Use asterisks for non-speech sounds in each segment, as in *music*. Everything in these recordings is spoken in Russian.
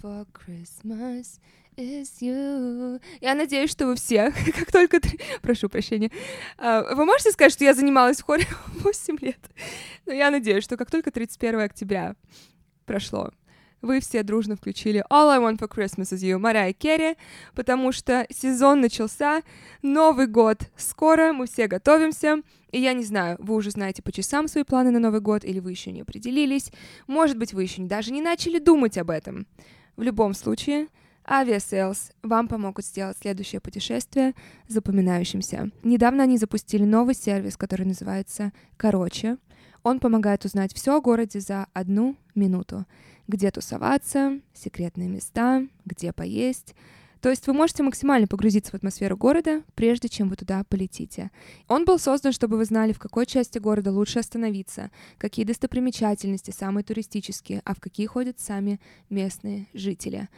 for Christmas is you. Я надеюсь, что вы все, *laughs* как только... Прошу прощения. А, вы можете сказать, что я занималась в хоре *laughs* 8 лет? Но я надеюсь, что как только 31 октября прошло, вы все дружно включили All I Want for Christmas is You Мария Керри, потому что сезон начался, Новый год скоро, мы все готовимся, и я не знаю, вы уже знаете по часам свои планы на Новый год, или вы еще не определились, может быть, вы еще даже не начали думать об этом. В любом случае, Aviasales вам помогут сделать следующее путешествие запоминающимся. Недавно они запустили новый сервис, который называется «Короче». Он помогает узнать все о городе за одну минуту где тусоваться, секретные места, где поесть. То есть вы можете максимально погрузиться в атмосферу города, прежде чем вы туда полетите. Он был создан, чтобы вы знали, в какой части города лучше остановиться, какие достопримечательности самые туристические, а в какие ходят сами местные жители.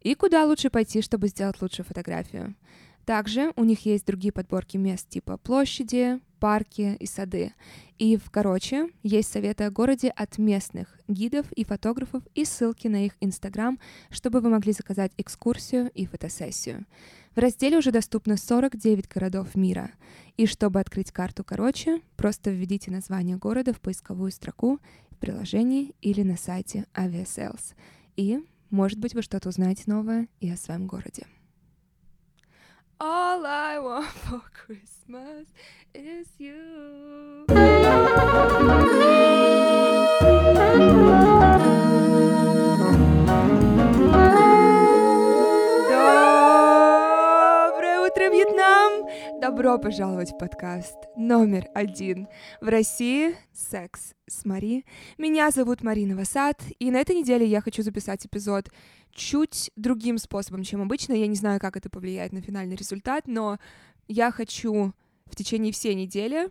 И куда лучше пойти, чтобы сделать лучшую фотографию. Также у них есть другие подборки мест типа площади, парки и сады. И в короче, есть советы о городе от местных гидов и фотографов и ссылки на их инстаграм, чтобы вы могли заказать экскурсию и фотосессию. В разделе уже доступно 49 городов мира. И чтобы открыть карту короче, просто введите название города в поисковую строку в приложении или на сайте Aviasales. И, может быть, вы что-то узнаете новое и о своем городе. All I want *laughs* for Christmas is you. Добро пожаловать в подкаст номер один в России «Секс с Мари». Меня зовут Марина Васад, и на этой неделе я хочу записать эпизод чуть другим способом, чем обычно. Я не знаю, как это повлияет на финальный результат, но я хочу в течение всей недели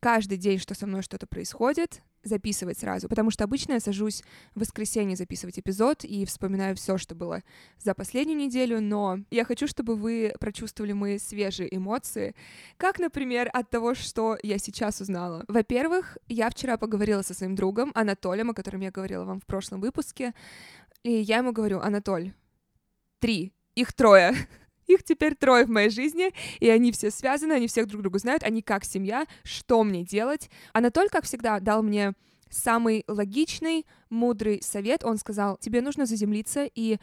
каждый день, что со мной что-то происходит, записывать сразу, потому что обычно я сажусь в воскресенье записывать эпизод и вспоминаю все, что было за последнюю неделю, но я хочу, чтобы вы прочувствовали мои свежие эмоции, как, например, от того, что я сейчас узнала. Во-первых, я вчера поговорила со своим другом Анатолием, о котором я говорила вам в прошлом выпуске, и я ему говорю, Анатоль, три, их трое. Их теперь трое в моей жизни, и они все связаны, они всех друг друга знают, они как семья, что мне делать. Анатоль, как всегда, дал мне самый логичный, мудрый совет. Он сказал, тебе нужно заземлиться и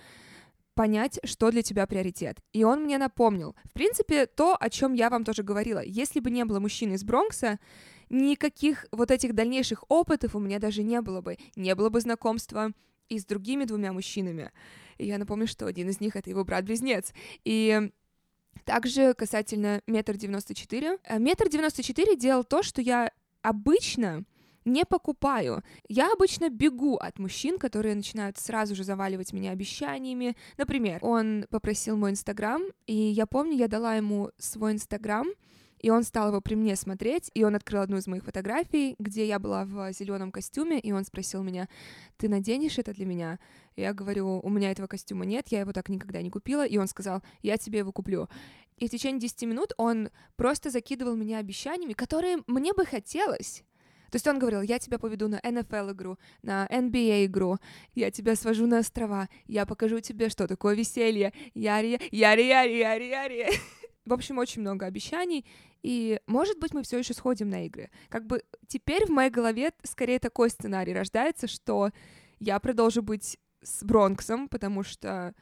понять, что для тебя приоритет. И он мне напомнил, в принципе, то, о чем я вам тоже говорила. Если бы не было мужчины из Бронкса, никаких вот этих дальнейших опытов у меня даже не было бы. Не было бы знакомства и с другими двумя мужчинами. И я напомню, что один из них — это его брат-близнец. И также касательно метр девяносто четыре. Э, метр девяносто четыре делал то, что я обычно не покупаю. Я обычно бегу от мужчин, которые начинают сразу же заваливать меня обещаниями. Например, он попросил мой инстаграм, и я помню, я дала ему свой инстаграм, и он стал его при мне смотреть, и он открыл одну из моих фотографий, где я была в зеленом костюме, и он спросил меня, ты наденешь это для меня? И я говорю, у меня этого костюма нет, я его так никогда не купила, и он сказал, я тебе его куплю. И в течение 10 минут он просто закидывал меня обещаниями, которые мне бы хотелось. То есть он говорил, я тебя поведу на NFL игру, на NBA игру, я тебя свожу на острова, я покажу тебе, что такое веселье, яри, яри, яри, яри, яри. В общем, очень много обещаний, и, может быть, мы все еще сходим на игры. Как бы теперь в моей голове скорее такой сценарий рождается, что я продолжу быть с Бронксом, потому что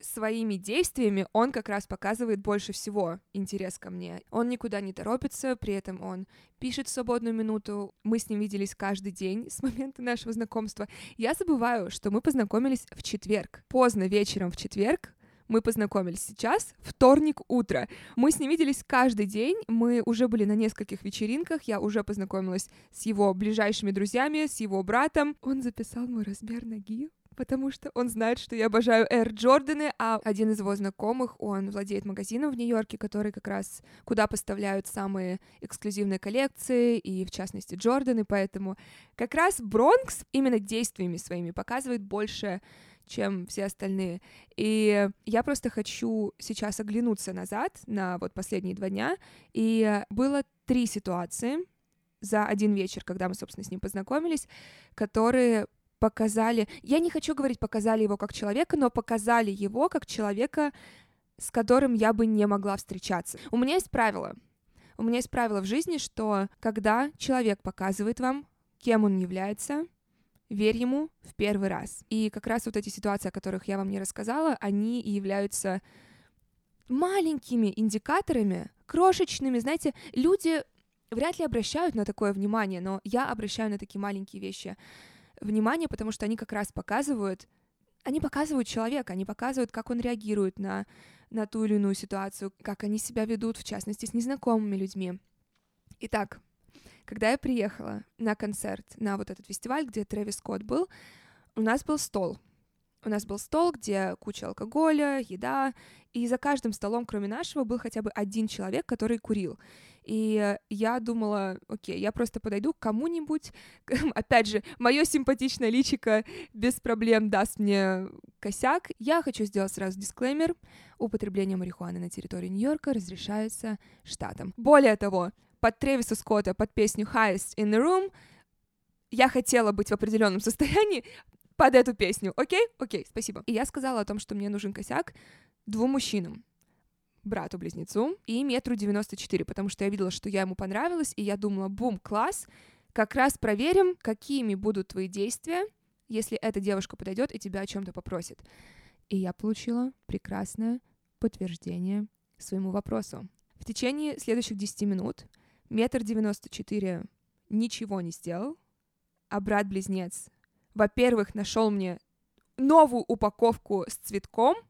своими действиями он как раз показывает больше всего интерес ко мне. Он никуда не торопится, при этом он пишет в свободную минуту. Мы с ним виделись каждый день с момента нашего знакомства. Я забываю, что мы познакомились в четверг. Поздно вечером в четверг мы познакомились сейчас, вторник утро. Мы с ним виделись каждый день, мы уже были на нескольких вечеринках, я уже познакомилась с его ближайшими друзьями, с его братом. Он записал мой размер ноги, потому что он знает, что я обожаю Air Джорданы, а один из его знакомых, он владеет магазином в Нью-Йорке, который как раз куда поставляют самые эксклюзивные коллекции, и в частности Джорданы, поэтому как раз Бронкс именно действиями своими показывает больше чем все остальные. И я просто хочу сейчас оглянуться назад на вот последние два дня. И было три ситуации за один вечер, когда мы, собственно, с ним познакомились, которые показали, я не хочу говорить показали его как человека, но показали его как человека, с которым я бы не могла встречаться. У меня есть правило. У меня есть правило в жизни, что когда человек показывает вам, кем он является, верь ему в первый раз. И как раз вот эти ситуации, о которых я вам не рассказала, они и являются маленькими индикаторами, крошечными, знаете, люди вряд ли обращают на такое внимание, но я обращаю на такие маленькие вещи внимание, потому что они как раз показывают, они показывают человека, они показывают, как он реагирует на, на ту или иную ситуацию, как они себя ведут, в частности, с незнакомыми людьми. Итак, когда я приехала на концерт, на вот этот фестиваль, где Трэвис Скотт был, у нас был стол. У нас был стол, где куча алкоголя, еда, и за каждым столом, кроме нашего, был хотя бы один человек, который курил. И я думала, окей, я просто подойду к кому-нибудь. *laughs* Опять же, мое симпатичное личико без проблем даст мне косяк. Я хочу сделать сразу дисклеймер. Употребление марихуаны на территории Нью-Йорка разрешается штатом. Более того, под Тревиса Скотта, под песню Highest in the Room, я хотела быть в определенном состоянии *laughs* под эту песню. Окей? Окей, спасибо. И я сказала о том, что мне нужен косяк двум мужчинам брату-близнецу и метру девяносто четыре, потому что я видела, что я ему понравилась, и я думала, бум, класс, как раз проверим, какими будут твои действия, если эта девушка подойдет и тебя о чем-то попросит. И я получила прекрасное подтверждение своему вопросу. В течение следующих 10 минут метр девяносто четыре ничего не сделал, а брат-близнец, во-первых, нашел мне новую упаковку с цветком —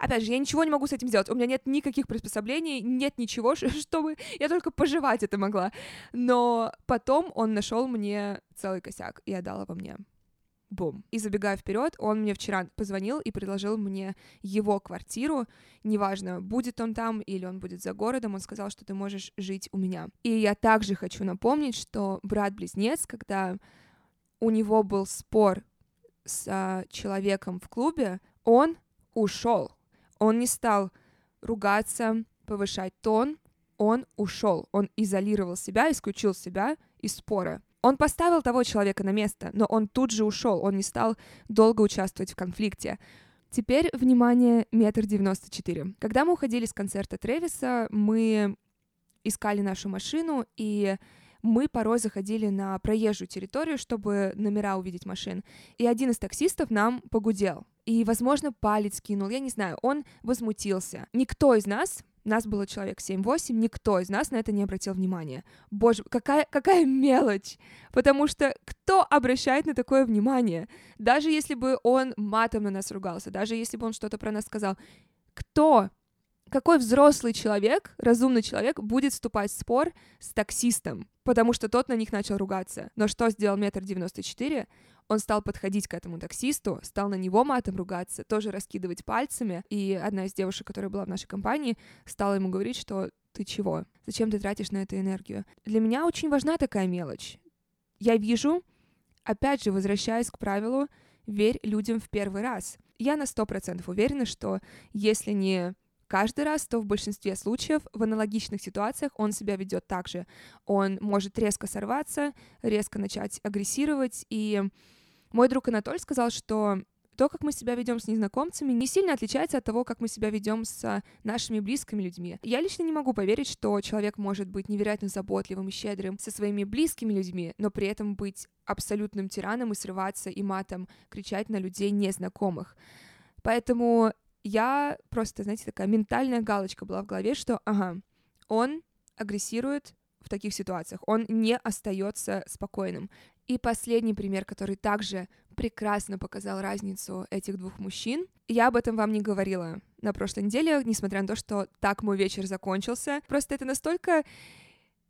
Опять же, я ничего не могу с этим сделать. У меня нет никаких приспособлений, нет ничего, *laughs* чтобы я только пожевать это могла. Но потом он нашел мне целый косяк и отдал его мне. Бум. И забегая вперед, он мне вчера позвонил и предложил мне его квартиру. Неважно, будет он там или он будет за городом, он сказал, что ты можешь жить у меня. И я также хочу напомнить, что брат-близнец, когда у него был спор с а, человеком в клубе, он ушел он не стал ругаться, повышать тон, он ушел, он изолировал себя, исключил себя из спора. Он поставил того человека на место, но он тут же ушел, он не стал долго участвовать в конфликте. Теперь, внимание, метр девяносто четыре. Когда мы уходили с концерта Тревиса, мы искали нашу машину, и мы порой заходили на проезжую территорию, чтобы номера увидеть машин. И один из таксистов нам погудел. И, возможно, палец кинул, я не знаю, он возмутился. Никто из нас нас было человек 7-8, никто из нас на это не обратил внимания. Боже, какая, какая мелочь! Потому что кто обращает на такое внимание? Даже если бы он матом на нас ругался, даже если бы он что-то про нас сказал, кто какой взрослый человек, разумный человек, будет вступать в спор с таксистом, потому что тот на них начал ругаться. Но что сделал метр девяносто четыре? Он стал подходить к этому таксисту, стал на него матом ругаться, тоже раскидывать пальцами. И одна из девушек, которая была в нашей компании, стала ему говорить, что ты чего? Зачем ты тратишь на это энергию? Для меня очень важна такая мелочь. Я вижу, опять же, возвращаясь к правилу, верь людям в первый раз. Я на сто процентов уверена, что если не каждый раз, то в большинстве случаев в аналогичных ситуациях он себя ведет так же. Он может резко сорваться, резко начать агрессировать. И мой друг Анатоль сказал, что то, как мы себя ведем с незнакомцами, не сильно отличается от того, как мы себя ведем с нашими близкими людьми. Я лично не могу поверить, что человек может быть невероятно заботливым и щедрым со своими близкими людьми, но при этом быть абсолютным тираном и срываться и матом кричать на людей незнакомых. Поэтому я просто, знаете, такая ментальная галочка была в голове, что, ага, он агрессирует в таких ситуациях, он не остается спокойным. И последний пример, который также прекрасно показал разницу этих двух мужчин. Я об этом вам не говорила на прошлой неделе, несмотря на то, что так мой вечер закончился. Просто это настолько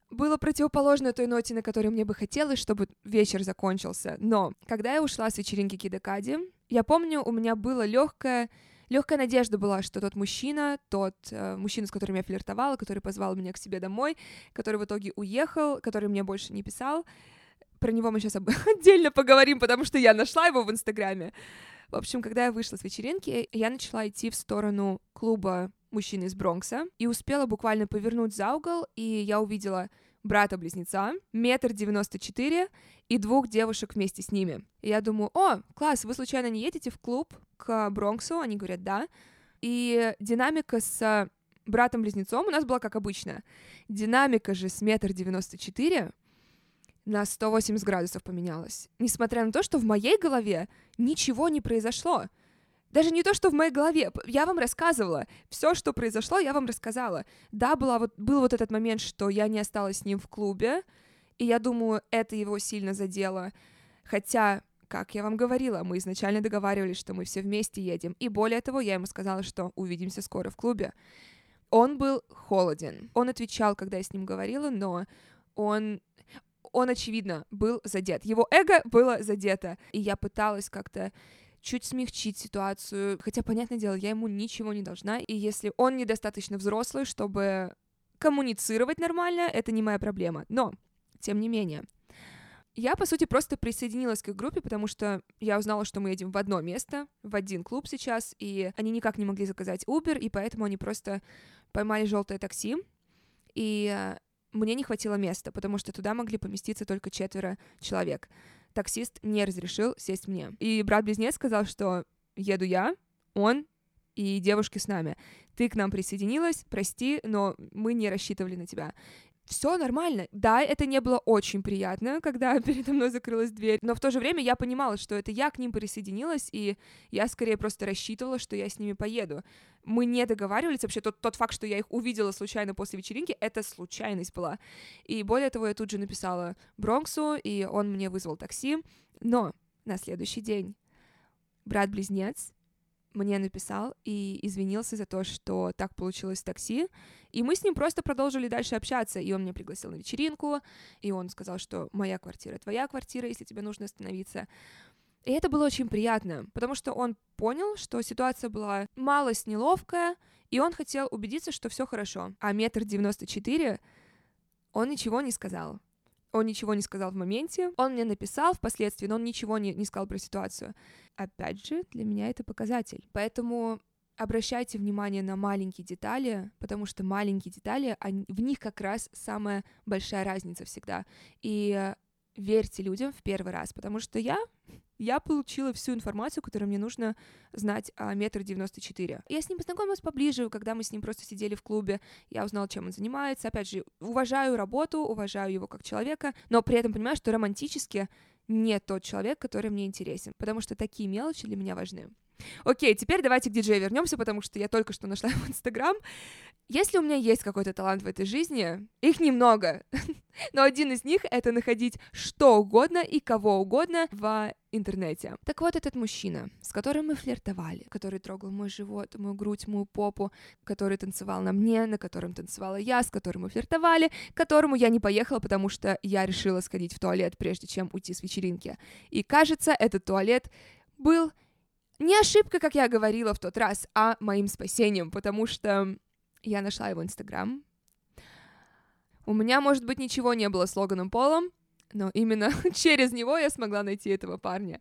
было противоположно той ноте, на которой мне бы хотелось, чтобы вечер закончился. Но когда я ушла с вечеринки Кидакади, я помню, у меня было легкое легкая надежда была, что тот мужчина, тот э, мужчина, с которым я флиртовала, который позвал меня к себе домой, который в итоге уехал, который мне больше не писал, про него мы сейчас об... *laughs* отдельно поговорим, потому что я нашла его в Инстаграме. В общем, когда я вышла с вечеринки, я начала идти в сторону клуба мужчины из Бронкса и успела буквально повернуть за угол, и я увидела брата-близнеца, метр девяносто четыре и двух девушек вместе с ними. И я думаю, о, класс, вы случайно не едете в клуб к Бронксу? Они говорят, да. И динамика с братом-близнецом у нас была как обычно. Динамика же с метр девяносто четыре на 180 градусов поменялась. Несмотря на то, что в моей голове ничего не произошло. Даже не то, что в моей голове. Я вам рассказывала. Все, что произошло, я вам рассказала. Да, была вот, был вот этот момент, что я не осталась с ним в клубе, и я думаю, это его сильно задело. Хотя, как я вам говорила, мы изначально договаривались, что мы все вместе едем. И более того, я ему сказала, что увидимся скоро в клубе. Он был холоден. Он отвечал, когда я с ним говорила, но он он, очевидно, был задет. Его эго было задето. И я пыталась как-то чуть смягчить ситуацию. Хотя, понятное дело, я ему ничего не должна. И если он недостаточно взрослый, чтобы коммуницировать нормально, это не моя проблема. Но, тем не менее, я, по сути, просто присоединилась к их группе, потому что я узнала, что мы едем в одно место, в один клуб сейчас, и они никак не могли заказать Uber, и поэтому они просто поймали желтое такси, и э, мне не хватило места, потому что туда могли поместиться только четверо человек таксист не разрешил сесть мне. И брат-близнец сказал, что еду я, он и девушки с нами. Ты к нам присоединилась, прости, но мы не рассчитывали на тебя все нормально. Да, это не было очень приятно, когда *laughs* передо мной закрылась дверь, но в то же время я понимала, что это я к ним присоединилась, и я скорее просто рассчитывала, что я с ними поеду. Мы не договаривались, вообще тот, тот факт, что я их увидела случайно после вечеринки, это случайность была. И более того, я тут же написала Бронксу, и он мне вызвал такси, но на следующий день брат-близнец мне написал и извинился за то, что так получилось в такси. И мы с ним просто продолжили дальше общаться. И он меня пригласил на вечеринку, и он сказал, что моя квартира твоя квартира, если тебе нужно остановиться. И это было очень приятно, потому что он понял, что ситуация была малость неловкая, и он хотел убедиться, что все хорошо. А метр девяносто четыре он ничего не сказал. Он ничего не сказал в моменте, он мне написал впоследствии, но он ничего не, не сказал про ситуацию. Опять же, для меня это показатель. Поэтому обращайте внимание на маленькие детали, потому что маленькие детали, они, в них как раз самая большая разница всегда. И верьте людям в первый раз, потому что я я получила всю информацию, которую мне нужно знать о метр девяносто четыре. Я с ним познакомилась поближе, когда мы с ним просто сидели в клубе, я узнала, чем он занимается. Опять же, уважаю работу, уважаю его как человека, но при этом понимаю, что романтически не тот человек, который мне интересен, потому что такие мелочи для меня важны. Окей, теперь давайте к диджею вернемся, потому что я только что нашла *laughs* его Инстаграм. Если у меня есть какой-то талант в этой жизни, их немного, *laughs* но один из них — это находить что угодно и кого угодно в интернете. Так вот, этот мужчина, с которым мы флиртовали, который трогал мой живот, мою грудь, мою попу, который танцевал на мне, на котором танцевала я, с которым мы флиртовали, к которому я не поехала, потому что я решила сходить в туалет, прежде чем уйти с вечеринки. И кажется, этот туалет был не ошибка, как я говорила в тот раз, а моим спасением, потому что я нашла его Инстаграм. У меня, может быть, ничего не было с Логаном Полом, но именно *laughs* через него я смогла найти этого парня.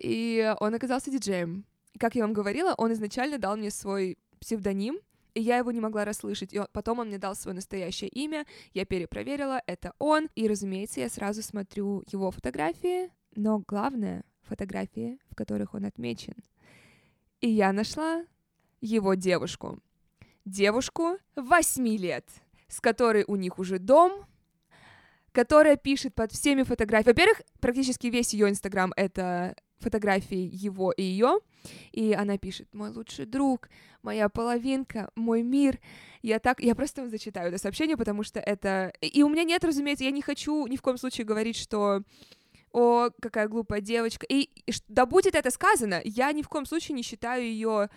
И он оказался диджеем. Как я вам говорила, он изначально дал мне свой псевдоним, и я его не могла расслышать. И потом он мне дал свое настоящее имя, я перепроверила, это он. И, разумеется, я сразу смотрю его фотографии, но главное — фотографии, в которых он отмечен. И я нашла его девушку девушку 8 лет, с которой у них уже дом, которая пишет под всеми фотографиями. Во-первых, практически весь ее инстаграм это фотографии его и ее, и она пишет «Мой лучший друг, моя половинка, мой мир». Я так, я просто вам зачитаю это сообщение, потому что это... И у меня нет, разумеется, я не хочу ни в коем случае говорить, что о, какая глупая девочка. И, и да будет это сказано, я ни в коем случае не считаю ее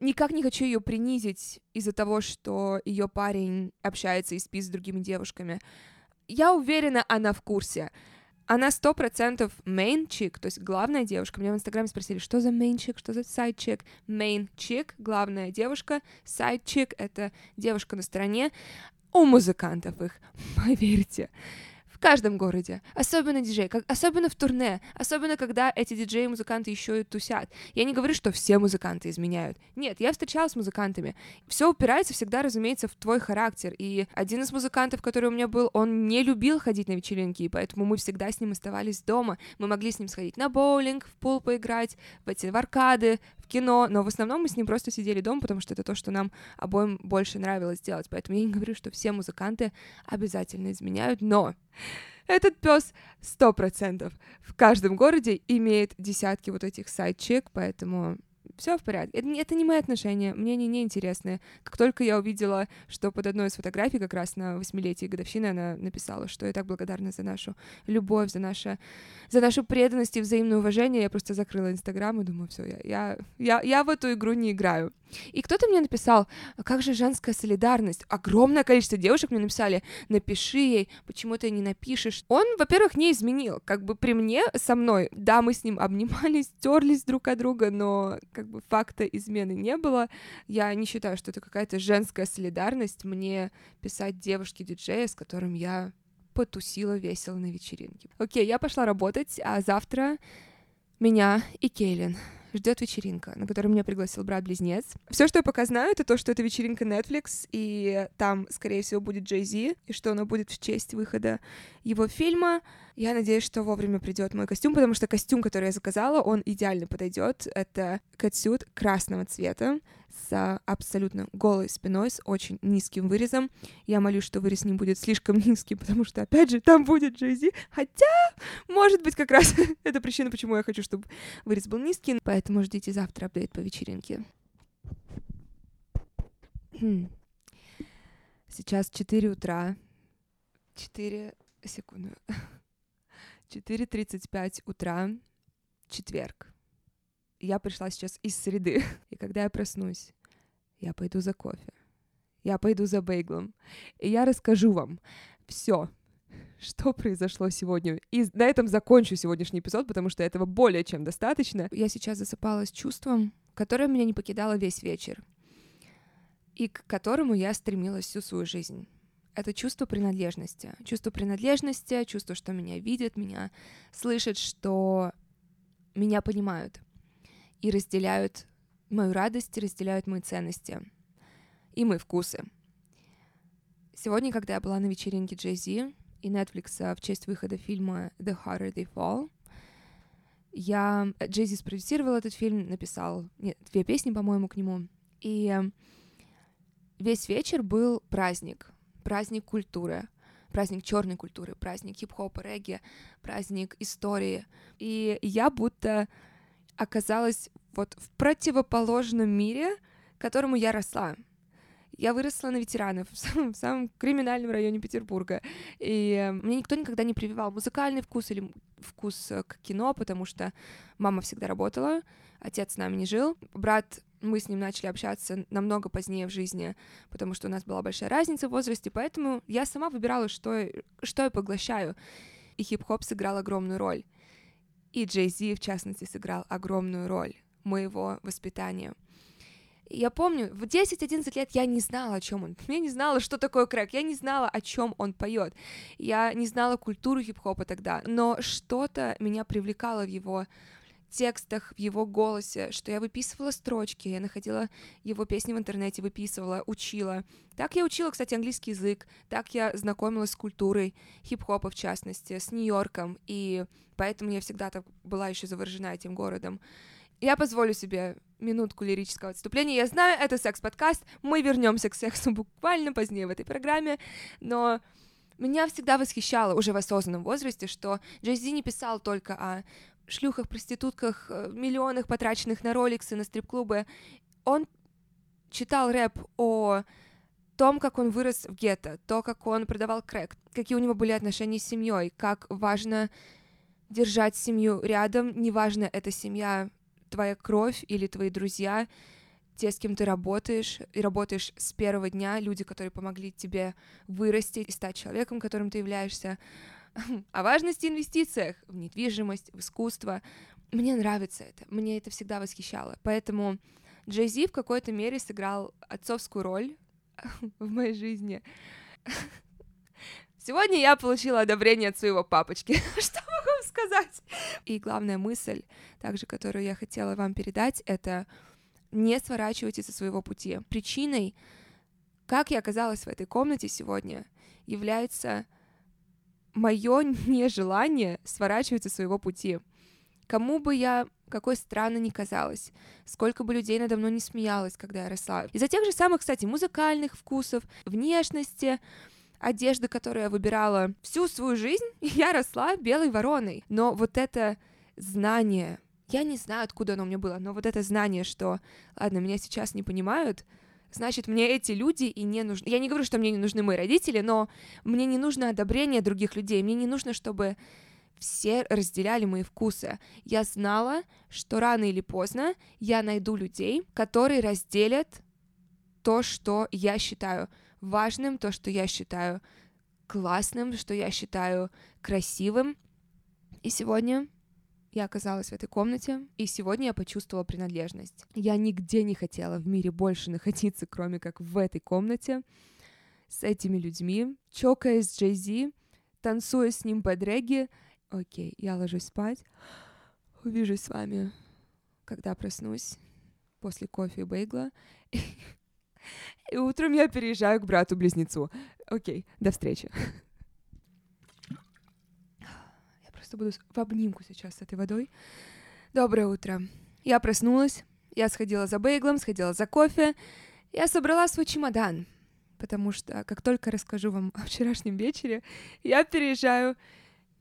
никак не хочу ее принизить из-за того, что ее парень общается и спит с другими девушками. Я уверена, она в курсе. Она сто процентов main chick, то есть главная девушка. Меня в Инстаграме спросили, что за main chick, что за side chick. Main chick, главная девушка. Side chick — это девушка на стороне. У музыкантов их, *laughs* поверьте, каждом городе, особенно диджей, как, особенно в турне, особенно когда эти диджеи-музыканты еще и тусят. Я не говорю, что все музыканты изменяют. Нет, я встречалась с музыкантами. Все упирается всегда, разумеется, в твой характер. И один из музыкантов, который у меня был, он не любил ходить на вечеринки, и поэтому мы всегда с ним оставались дома. Мы могли с ним сходить на боулинг, в пул поиграть, в эти в аркады, кино, но в основном мы с ним просто сидели дома, потому что это то, что нам обоим больше нравилось делать. Поэтому я не говорю, что все музыканты обязательно изменяют, но этот пес сто процентов в каждом городе имеет десятки вот этих сайт-чек, поэтому все в порядке. Это, это не мои отношения, мне они не интересны. Как только я увидела, что под одной из фотографий, как раз на восьмилетие годовщины, она написала, что я так благодарна за нашу любовь, за, наше, за нашу преданность и взаимное уважение, я просто закрыла Инстаграм и думаю, все, я, я, я, я в эту игру не играю. И кто-то мне написал, «А как же женская солидарность? Огромное количество девушек мне написали, напиши ей, почему ты не напишешь. Он, во-первых, не изменил, как бы при мне, со мной, да, мы с ним обнимались, терлись друг от друга, но как бы факта измены не было. Я не считаю, что это какая-то женская солидарность мне писать девушке-диджея, с которым я потусила весело на вечеринке. Окей, я пошла работать, а завтра меня и Кейлин ждет вечеринка, на которую меня пригласил брат-близнец. Все, что я пока знаю, это то, что это вечеринка Netflix, и там, скорее всего, будет Джей Зи, и что она будет в честь выхода его фильма. Я надеюсь, что вовремя придет мой костюм, потому что костюм, который я заказала, он идеально подойдет. Это катсют красного цвета с абсолютно голой спиной, с очень низким вырезом. Я молюсь, что вырез не будет слишком *laughs* низкий, потому что, опять же, там будет Джей Зи. Хотя, может быть, как раз *laughs* это причина, почему я хочу, чтобы вырез был низкий. Поэтому ждите завтра апдейт по вечеринке. Хм. Сейчас 4 утра. 4 секунды. 4.35 утра, четверг. Я пришла сейчас из среды, *laughs* и когда я проснусь, я пойду за кофе, я пойду за бейглом, и я расскажу вам все, что произошло сегодня. И на этом закончу сегодняшний эпизод, потому что этого более чем достаточно. Я сейчас засыпала с чувством, которое меня не покидало весь вечер, и к которому я стремилась всю свою жизнь это чувство принадлежности. Чувство принадлежности, чувство, что меня видят, меня слышат, что меня понимают и разделяют мою радость, разделяют мои ценности и мои вкусы. Сегодня, когда я была на вечеринке Зи и Netflix а, в честь выхода фильма The Harder They Fall, я... Джей Зи спродюсировал этот фильм, написал нет, две песни, по-моему, к нему. И весь вечер был праздник праздник культуры, праздник черной культуры, праздник хип-хопа, регги, праздник истории. И я будто оказалась вот в противоположном мире, которому я росла. Я выросла на ветеранов в самом, в самом криминальном районе Петербурга. И мне никто никогда не прививал музыкальный вкус или вкус к кино, потому что мама всегда работала, отец с нами не жил. Брат мы с ним начали общаться намного позднее в жизни, потому что у нас была большая разница в возрасте, поэтому я сама выбирала, что, что я поглощаю. И хип-хоп сыграл огромную роль. И Джей Зи, в частности, сыграл огромную роль моего воспитания. Я помню, в 10-11 лет я не знала, о чем он. Я не знала, что такое крэк. Я не знала, о чем он поет. Я не знала культуру хип-хопа тогда. Но что-то меня привлекало в его текстах, в его голосе, что я выписывала строчки, я находила его песни в интернете, выписывала, учила. Так я учила, кстати, английский язык, так я знакомилась с культурой хип-хопа, в частности, с Нью-Йорком, и поэтому я всегда так была еще заворожена этим городом. Я позволю себе минутку лирического отступления. Я знаю, это секс-подкаст, мы вернемся к сексу буквально позднее в этой программе, но меня всегда восхищало уже в осознанном возрасте, что Джей Зи не писал только о шлюхах, проститутках, э, миллионах потраченных на роликсы, на стрип-клубы. Он читал рэп о том, как он вырос в гетто, то, как он продавал крэк, какие у него были отношения с семьей, как важно держать семью рядом, неважно, это семья твоя кровь или твои друзья, те, с кем ты работаешь, и работаешь с первого дня, люди, которые помогли тебе вырасти и стать человеком, которым ты являешься *laughs* о важности инвестициях в недвижимость, в искусство. Мне нравится это, мне это всегда восхищало. Поэтому Джей Зи в какой-то мере сыграл отцовскую роль *laughs* в моей жизни. *laughs* Сегодня я получила одобрение от своего папочки. Что могу вам сказать? И главная мысль, также, которую я хотела вам передать, это не сворачивайте со своего пути. Причиной, как я оказалась в этой комнате сегодня, является мое *laughs* нежелание сворачивать со своего пути. Кому бы я какой странно ни казалось, сколько бы людей надо мной не смеялось, когда я росла. Из-за тех же самых, кстати, музыкальных вкусов, внешности, одежды, которую я выбирала всю свою жизнь, *laughs* я росла белой вороной. Но вот это знание, я не знаю, откуда оно у меня было, но вот это знание, что, ладно, меня сейчас не понимают, значит, мне эти люди и не нужны. Я не говорю, что мне не нужны мои родители, но мне не нужно одобрение других людей, мне не нужно, чтобы все разделяли мои вкусы. Я знала, что рано или поздно я найду людей, которые разделят то, что я считаю важным, то, что я считаю классным, что я считаю красивым. И сегодня я оказалась в этой комнате, и сегодня я почувствовала принадлежность. Я нигде не хотела в мире больше находиться, кроме как в этой комнате, с этими людьми, чокаясь с Джей танцуя с ним под регги, Окей, я ложусь спать. Увижусь с вами, когда проснусь после кофе и бейгла. *laughs* И утром я переезжаю к брату-близнецу. Окей, до встречи. Я просто буду в обнимку сейчас с этой водой. Доброе утро. Я проснулась, я сходила за бейглом, сходила за кофе. Я собрала свой чемодан, потому что как только расскажу вам о вчерашнем вечере, я переезжаю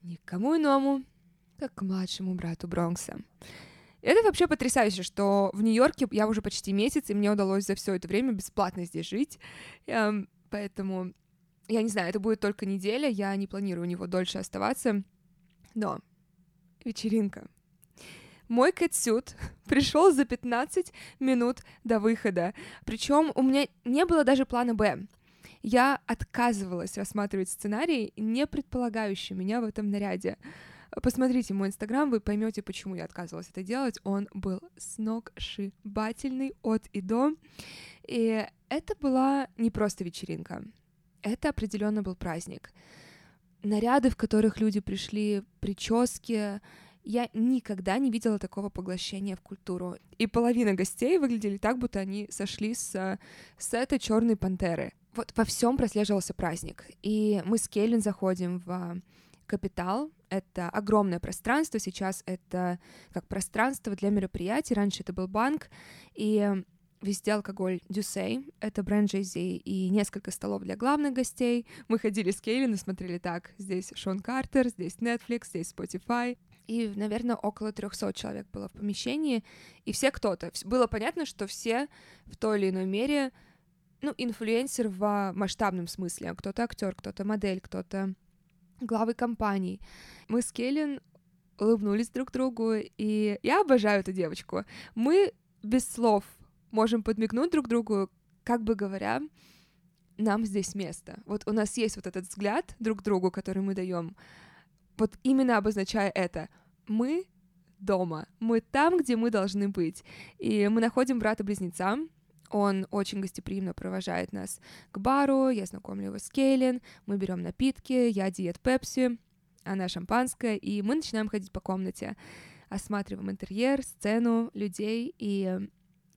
никому иному, как к младшему брату Бронкса. Это вообще потрясающе, что в Нью-Йорке я уже почти месяц, и мне удалось за все это время бесплатно здесь жить. Эм, поэтому, я не знаю, это будет только неделя, я не планирую у него дольше оставаться. Но вечеринка. Мой кэтсют *laughs* пришел за 15 минут до выхода. Причем у меня не было даже плана Б я отказывалась рассматривать сценарий, не предполагающий меня в этом наряде. Посмотрите мой инстаграм, вы поймете, почему я отказывалась это делать. Он был сногсшибательный от и до. И это была не просто вечеринка. Это определенно был праздник. Наряды, в которых люди пришли, прически, я никогда не видела такого поглощения в культуру. И половина гостей выглядели так, будто они сошли с сета Черной пантеры вот во всем прослеживался праздник. И мы с Келлин заходим в Капитал. Это огромное пространство. Сейчас это как пространство для мероприятий. Раньше это был банк. И везде алкоголь Дюсей, это бренд Jay-Z, и несколько столов для главных гостей. Мы ходили с Кейлин и смотрели так. Здесь Шон Картер, здесь Netflix, здесь Spotify. И, наверное, около 300 человек было в помещении, и все кто-то. Было понятно, что все в той или иной мере ну, инфлюенсер в масштабном смысле. Кто-то актер, кто-то модель, кто-то главы компаний. Мы с Келлен улыбнулись друг другу, и я обожаю эту девочку. Мы без слов можем подмигнуть друг другу, как бы говоря, нам здесь место. Вот у нас есть вот этот взгляд друг другу, который мы даем, вот именно обозначая это. Мы дома, мы там, где мы должны быть. И мы находим брата-близнеца, он очень гостеприимно провожает нас к бару, я знакомлю его с Кейлин, мы берем напитки, я диет Пепси, она шампанское, и мы начинаем ходить по комнате, осматриваем интерьер, сцену, людей, и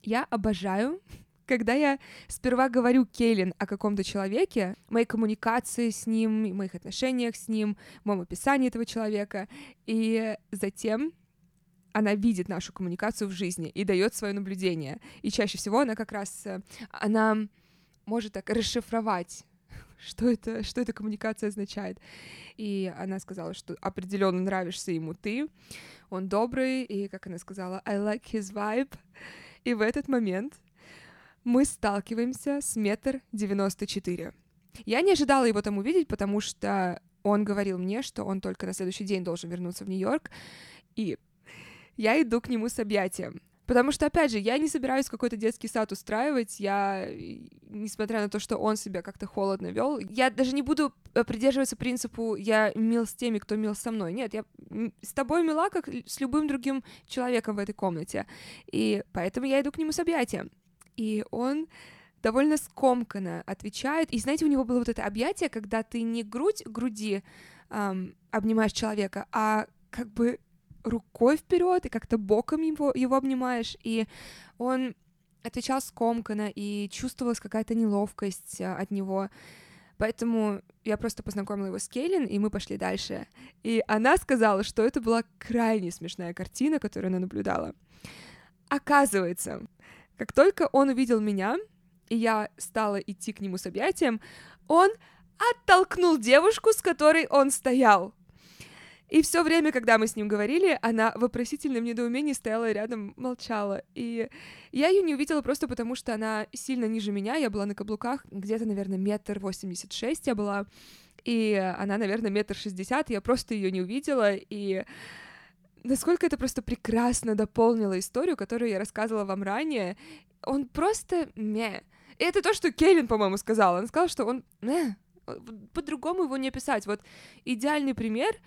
я обожаю *laughs* когда я сперва говорю Кейлин о каком-то человеке, моей коммуникации с ним, моих отношениях с ним, моем описании этого человека, и затем она видит нашу коммуникацию в жизни и дает свое наблюдение. И чаще всего она как раз, она может так расшифровать *laughs* что это, что эта коммуникация означает. И она сказала, что определенно нравишься ему ты, он добрый, и, как она сказала, I like his vibe. И в этот момент мы сталкиваемся с метр девяносто четыре. Я не ожидала его там увидеть, потому что он говорил мне, что он только на следующий день должен вернуться в Нью-Йорк. И я иду к нему с объятием. Потому что, опять же, я не собираюсь какой-то детский сад устраивать, я, несмотря на то, что он себя как-то холодно вел, я даже не буду э, придерживаться принципу «я мил с теми, кто мил со мной». Нет, я с тобой мила, как с любым другим человеком в этой комнате. И поэтому я иду к нему с объятием. И он довольно скомканно отвечает. И знаете, у него было вот это объятие, когда ты не грудь груди эм, обнимаешь человека, а как бы рукой вперед и как-то боком его, его обнимаешь. И он отвечал скомканно, и чувствовалась какая-то неловкость э, от него. Поэтому я просто познакомила его с Кейлин, и мы пошли дальше. И она сказала, что это была крайне смешная картина, которую она наблюдала. Оказывается, как только он увидел меня, и я стала идти к нему с объятием, он оттолкнул девушку, с которой он стоял. И все время, когда мы с ним говорили, она в вопросительном недоумении стояла рядом, молчала. И я ее не увидела просто потому, что она сильно ниже меня. Я была на каблуках, где-то, наверное, метр восемьдесят шесть я была. И она, наверное, метр шестьдесят. Я просто ее не увидела. И насколько это просто прекрасно дополнило историю, которую я рассказывала вам ранее. Он просто ме. И это то, что Кейлин, по-моему, сказала. Она сказала, что он... По-другому его не описать. Вот идеальный пример —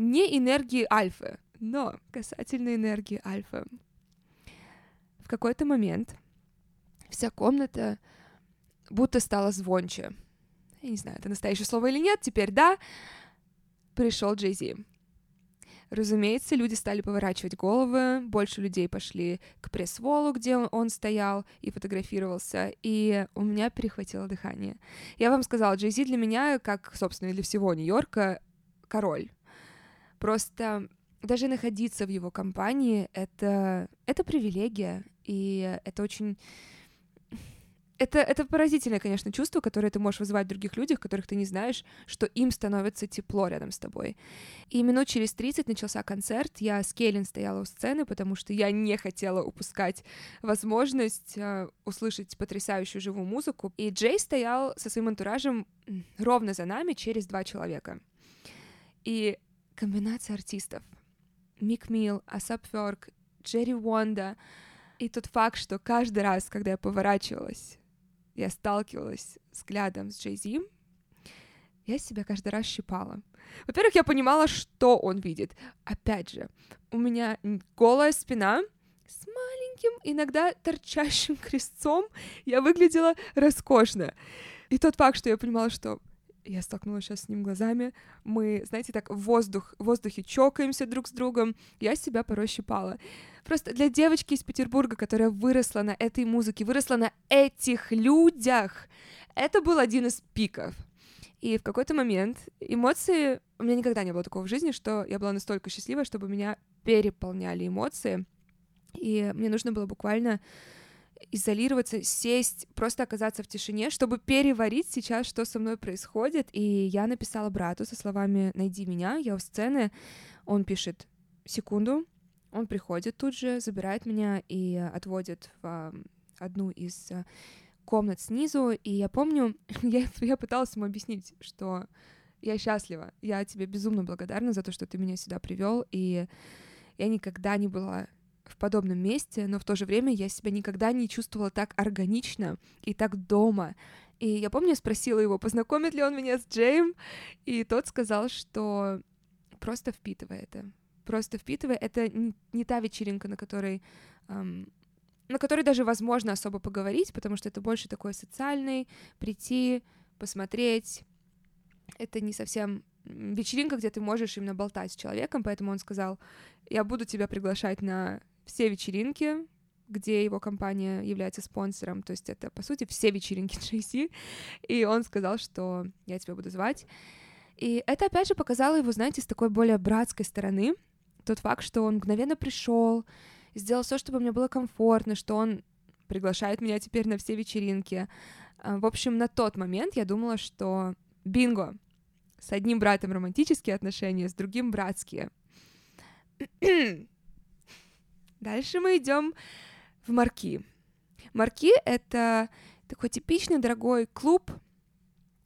не энергии альфа, но касательно энергии альфа. В какой-то момент вся комната будто стала звонче. Я не знаю, это настоящее слово или нет, теперь да. Пришел Джей Зи. Разумеется, люди стали поворачивать головы, больше людей пошли к пресс-волу, где он, стоял и фотографировался, и у меня перехватило дыхание. Я вам сказала, Джей Зи для меня, как, собственно, для всего Нью-Йорка, король. Просто даже находиться в его компании это, это привилегия, и это очень... Это, это поразительное, конечно, чувство, которое ты можешь вызывать в других людях, которых ты не знаешь, что им становится тепло рядом с тобой. И минут через 30 начался концерт, я с Кейлин стояла у сцены, потому что я не хотела упускать возможность э, услышать потрясающую живую музыку. И Джей стоял со своим антуражем ровно за нами через два человека. И комбинация артистов. Мик Милл, Асап Фёрк, Джерри Уонда. И тот факт, что каждый раз, когда я поворачивалась, я сталкивалась взглядом с Джей Зи, я себя каждый раз щипала. Во-первых, я понимала, что он видит. Опять же, у меня голая спина с маленьким, иногда торчащим *laughs* крестцом. Я выглядела роскошно. И тот факт, что я понимала, что я столкнулась сейчас с ним глазами, мы, знаете, так в воздух, в воздухе чокаемся друг с другом, я себя порой щипала. Просто для девочки из Петербурга, которая выросла на этой музыке, выросла на этих людях, это был один из пиков. И в какой-то момент эмоции... У меня никогда не было такого в жизни, что я была настолько счастлива, чтобы меня переполняли эмоции. И мне нужно было буквально изолироваться, сесть, просто оказаться в тишине, чтобы переварить сейчас, что со мной происходит. И я написала брату со словами «найди меня», я у сцены, он пишет «секунду», он приходит тут же, забирает меня и отводит в одну из э, комнат снизу, и я помню, *laughs* я, я пыталась ему объяснить, что я счастлива, я тебе безумно благодарна за то, что ты меня сюда привел, и я никогда не была в подобном месте, но в то же время я себя никогда не чувствовала так органично и так дома. И я помню, спросила его, познакомит ли он меня с Джейм, и тот сказал, что просто впитывай это. Просто впитывай. Это не, не та вечеринка, на которой эм, на которой даже возможно особо поговорить, потому что это больше такой социальный, прийти, посмотреть. Это не совсем вечеринка, где ты можешь именно болтать с человеком, поэтому он сказал, я буду тебя приглашать на все вечеринки, где его компания является спонсором, то есть это, по сути, все вечеринки *laughs* Джейси, и он сказал, что я тебя буду звать. И это, опять же, показало его, знаете, с такой более братской стороны, тот факт, что он мгновенно пришел, сделал все, чтобы мне было комфортно, что он приглашает меня теперь на все вечеринки. А, в общем, на тот момент я думала, что бинго, с одним братом романтические отношения, с другим братские. *clears throat* Дальше мы идем в Марки. Марки — это такой типичный дорогой клуб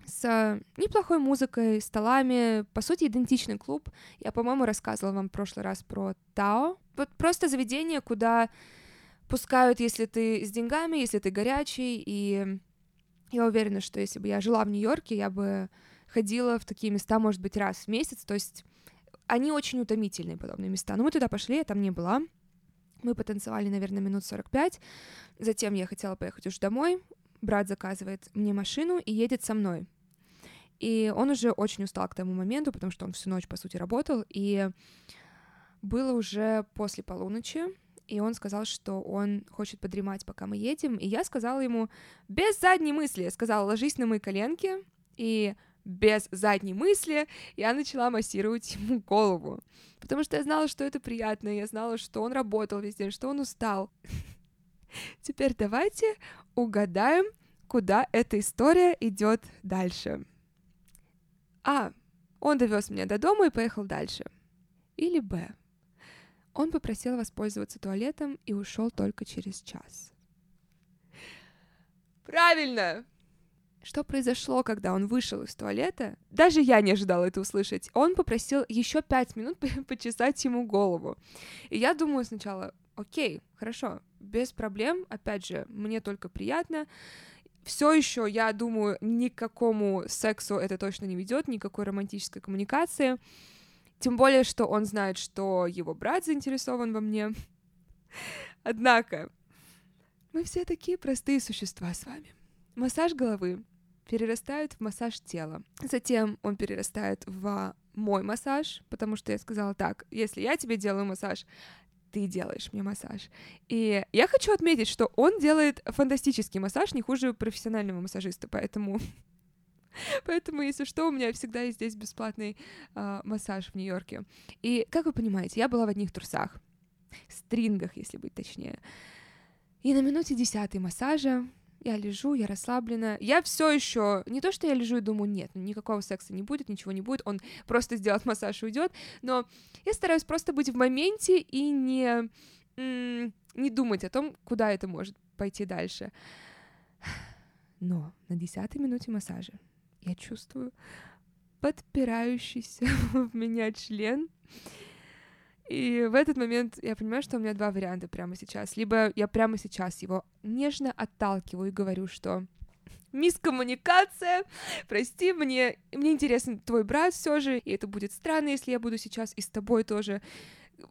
с неплохой музыкой, столами, по сути, идентичный клуб. Я, по-моему, рассказывала вам в прошлый раз про Тао. Вот просто заведение, куда пускают, если ты с деньгами, если ты горячий, и я уверена, что если бы я жила в Нью-Йорке, я бы ходила в такие места, может быть, раз в месяц, то есть они очень утомительные подобные места. Но мы туда пошли, я там не была, мы потанцевали, наверное, минут 45. Затем я хотела поехать уже домой. брат заказывает мне машину и едет со мной. И он уже очень устал к тому моменту, потому что он всю ночь, по сути, работал, и было уже после полуночи, и он сказал, что он хочет подремать, пока мы едем, и я сказала ему, без задней мысли, сказала, ложись на мои коленки, и без задней мысли я начала массировать *laughs* ему голову, потому что я знала, что это приятно, я знала, что он работал весь день, что он устал. *laughs* Теперь давайте угадаем, куда эта история идет дальше. А. Он довез меня до дома и поехал дальше. Или Б. Он попросил воспользоваться туалетом и ушел только через час. Правильно! Что произошло, когда он вышел из туалета? Даже я не ожидала это услышать. Он попросил еще пять минут *laughs* почесать ему голову. И я думаю сначала, окей, хорошо, без проблем, опять же, мне только приятно все еще, я думаю, никакому сексу это точно не ведет, никакой романтической коммуникации. Тем более, что он знает, что его брат заинтересован во мне. Однако, мы все такие простые существа с вами. Массаж головы перерастает в массаж тела. Затем он перерастает в мой массаж, потому что я сказала так, если я тебе делаю массаж, ты делаешь мне массаж. И я хочу отметить, что он делает фантастический массаж, не хуже профессионального массажиста, поэтому... *laughs* Поэтому, если что, у меня всегда есть здесь бесплатный э, массаж в Нью-Йорке. И, как вы понимаете, я была в одних трусах, стрингах, если быть точнее. И на минуте десятой массажа я лежу, я расслаблена. Я все еще не то, что я лежу и думаю, нет, ну, никакого секса не будет, ничего не будет, он просто сделает массаж и уйдет. Но я стараюсь просто быть в моменте и не, не думать о том, куда это может пойти дальше. Но на десятой минуте массажа я чувствую подпирающийся *laughs* в меня член. И в этот момент я понимаю, что у меня два варианта прямо сейчас. Либо я прямо сейчас его нежно отталкиваю и говорю, что мискоммуникация, прости, мне, мне интересен твой брат все же, и это будет странно, если я буду сейчас и с тобой тоже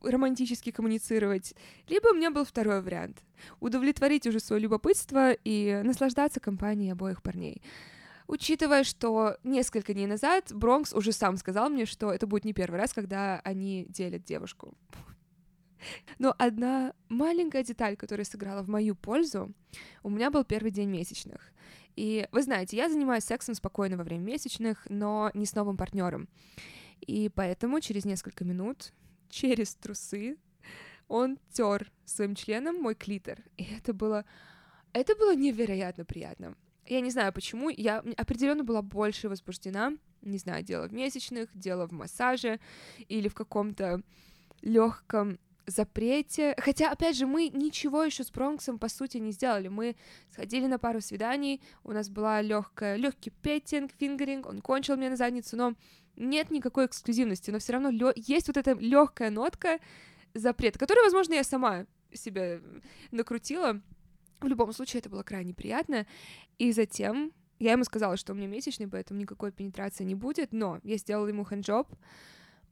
романтически коммуницировать. Либо у меня был второй вариант — удовлетворить уже свое любопытство и наслаждаться компанией обоих парней. Учитывая, что несколько дней назад Бронкс уже сам сказал мне, что это будет не первый раз, когда они делят девушку. *laughs* Но одна маленькая деталь, которая сыграла в мою пользу, у меня был первый день месячных. И вы знаете, я занимаюсь сексом спокойно во время месячных, но не с новым партнером. И поэтому через несколько минут, *laughs* через трусы, он тер своим членом мой клитор. И это было... Это было невероятно приятно. Я не знаю почему, я определенно была больше возбуждена, не знаю, дело в месячных, дело в массаже или в каком-то легком запрете. Хотя, опять же, мы ничего еще с Бронксом, по сути, не сделали. Мы сходили на пару свиданий, у нас была легкая, легкий петтинг, фингеринг, он кончил мне на задницу, но нет никакой эксклюзивности, но все равно лё- есть вот эта легкая нотка запрета, которую, возможно, я сама себе накрутила, в любом случае, это было крайне приятно. И затем я ему сказала, что у меня месячный, поэтому никакой пенетрации не будет, но я сделала ему хэнджоп,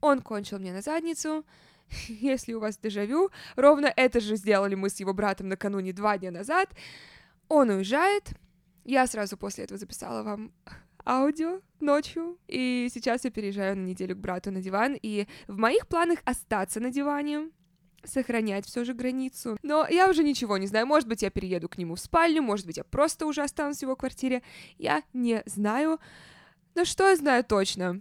он кончил мне на задницу, *laughs* если у вас дежавю, ровно это же сделали мы с его братом накануне два дня назад. Он уезжает, я сразу после этого записала вам аудио ночью, и сейчас я переезжаю на неделю к брату на диван, и в моих планах остаться на диване, сохранять все же границу. Но я уже ничего не знаю. Может быть, я перееду к нему в спальню, может быть, я просто уже останусь в его квартире. Я не знаю. Но что я знаю точно?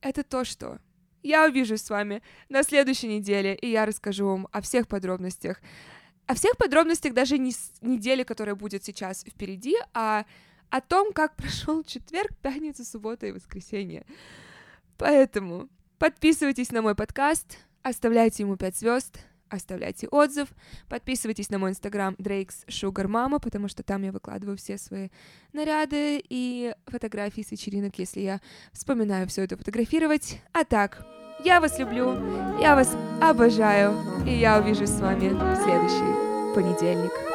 Это то, что я увижусь с вами на следующей неделе, и я расскажу вам о всех подробностях. О всех подробностях даже не с недели, которая будет сейчас впереди, а о том, как прошел четверг, пятница, суббота и воскресенье. Поэтому подписывайтесь на мой подкаст, оставляйте ему 5 звезд, оставляйте отзыв, подписывайтесь на мой инстаграм Drake's Sugar Mama, потому что там я выкладываю все свои наряды и фотографии с вечеринок, если я вспоминаю все это фотографировать. А так, я вас люблю, я вас обожаю, и я увижусь с вами в следующий понедельник.